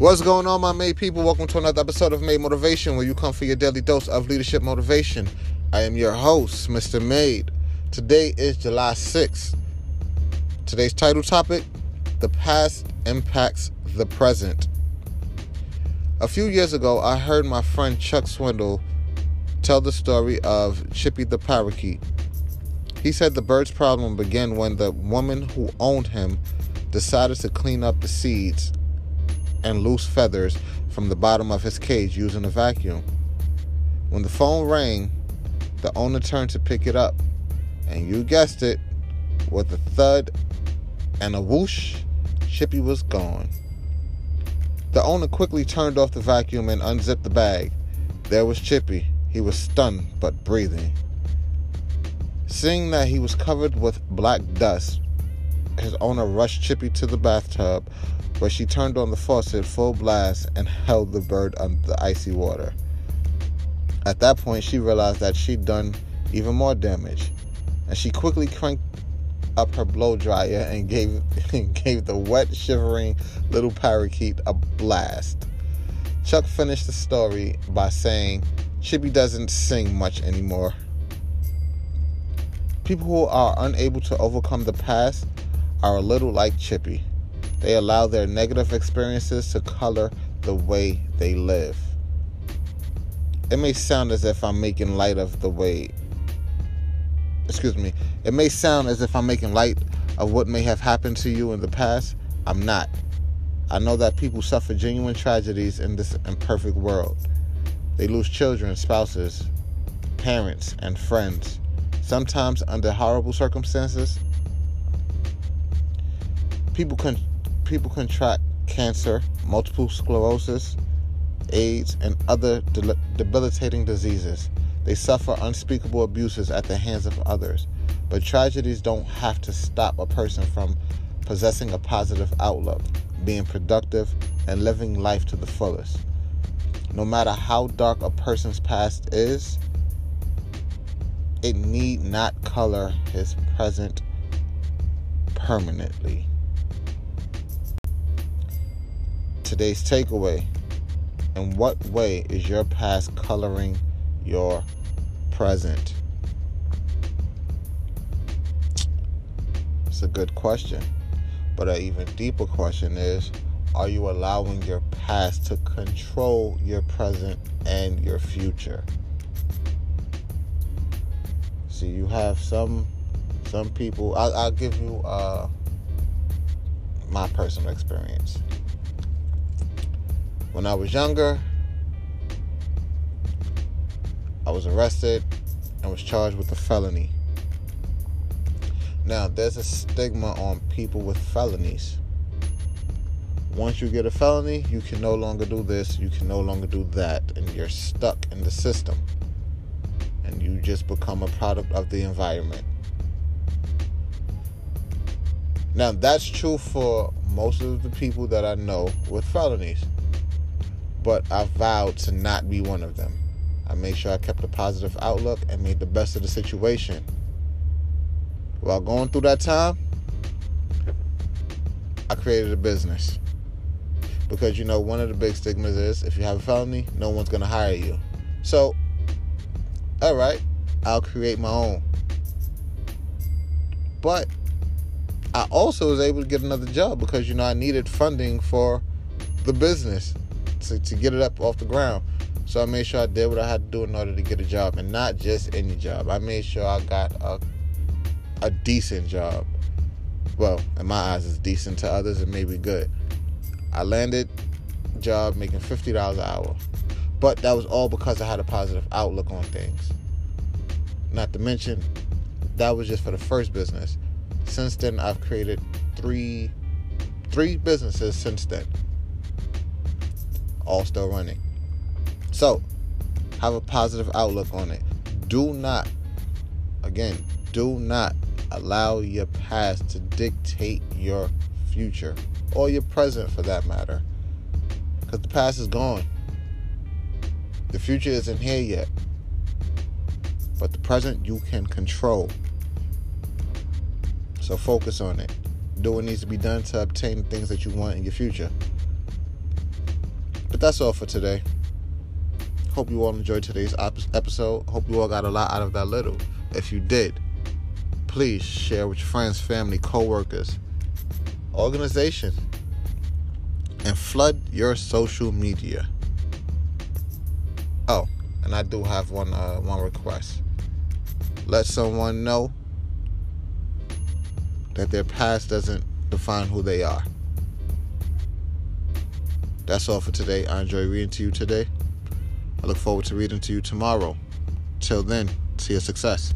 What's going on, my Made people? Welcome to another episode of Made Motivation, where you come for your daily dose of leadership motivation. I am your host, Mr. Made. Today is July 6th. Today's title topic The Past Impacts the Present. A few years ago, I heard my friend Chuck Swindoll tell the story of Chippy the parakeet. He said the bird's problem began when the woman who owned him decided to clean up the seeds and loose feathers from the bottom of his cage using a vacuum. When the phone rang, the owner turned to pick it up, and you guessed it, with a thud and a whoosh, Chippy was gone. The owner quickly turned off the vacuum and unzipped the bag. There was Chippy. He was stunned but breathing. Seeing that he was covered with black dust, his owner rushed Chippy to the bathtub, where she turned on the faucet full blast and held the bird under the icy water. At that point, she realized that she'd done even more damage, and she quickly cranked up her blow dryer and gave gave the wet, shivering little parakeet a blast. Chuck finished the story by saying, "Chippy doesn't sing much anymore." People who are unable to overcome the past are a little like Chippy. They allow their negative experiences to color the way they live. It may sound as if I'm making light of the way, excuse me, it may sound as if I'm making light of what may have happened to you in the past. I'm not. I know that people suffer genuine tragedies in this imperfect world. They lose children, spouses, parents, and friends, sometimes under horrible circumstances. People can people contract cancer, multiple sclerosis, AIDS, and other de- debilitating diseases. They suffer unspeakable abuses at the hands of others. But tragedies don't have to stop a person from possessing a positive outlook, being productive, and living life to the fullest. No matter how dark a person's past is, it need not color his present permanently. Today's takeaway. In what way is your past coloring your present? It's a good question. But an even deeper question is are you allowing your past to control your present and your future? See, you have some some people. I'll, I'll give you uh, my personal experience. When I was younger, I was arrested and was charged with a felony. Now, there's a stigma on people with felonies. Once you get a felony, you can no longer do this, you can no longer do that, and you're stuck in the system. And you just become a product of the environment. Now, that's true for most of the people that I know with felonies but I vowed to not be one of them. I made sure I kept a positive outlook and made the best of the situation. While going through that time, I created a business. Because you know, one of the big stigmas is if you have a felony, no one's going to hire you. So, all right, I'll create my own. But I also was able to get another job because you know I needed funding for the business to, to get it up off the ground. So I made sure I did what I had to do in order to get a job, and not just any job. I made sure I got a a decent job. Well, in my eyes, it's decent to others. It may be good. I landed job making fifty dollars an hour, but that was all because I had a positive outlook on things. Not to mention, that was just for the first business. Since then, I've created three three businesses since then all still running. So, have a positive outlook on it. Do not, again, do not allow your past to dictate your future or your present for that matter. Because the past is gone. The future isn't here yet. But the present you can control. So focus on it. Do what needs to be done to obtain the things that you want in your future. But that's all for today. Hope you all enjoyed today's episode. Hope you all got a lot out of that little. If you did, please share with your friends, family, co-workers, organization, and flood your social media. Oh, and I do have one uh, one request. Let someone know that their past doesn't define who they are. That's all for today. I enjoy reading to you today. I look forward to reading to you tomorrow. Till then, see your success.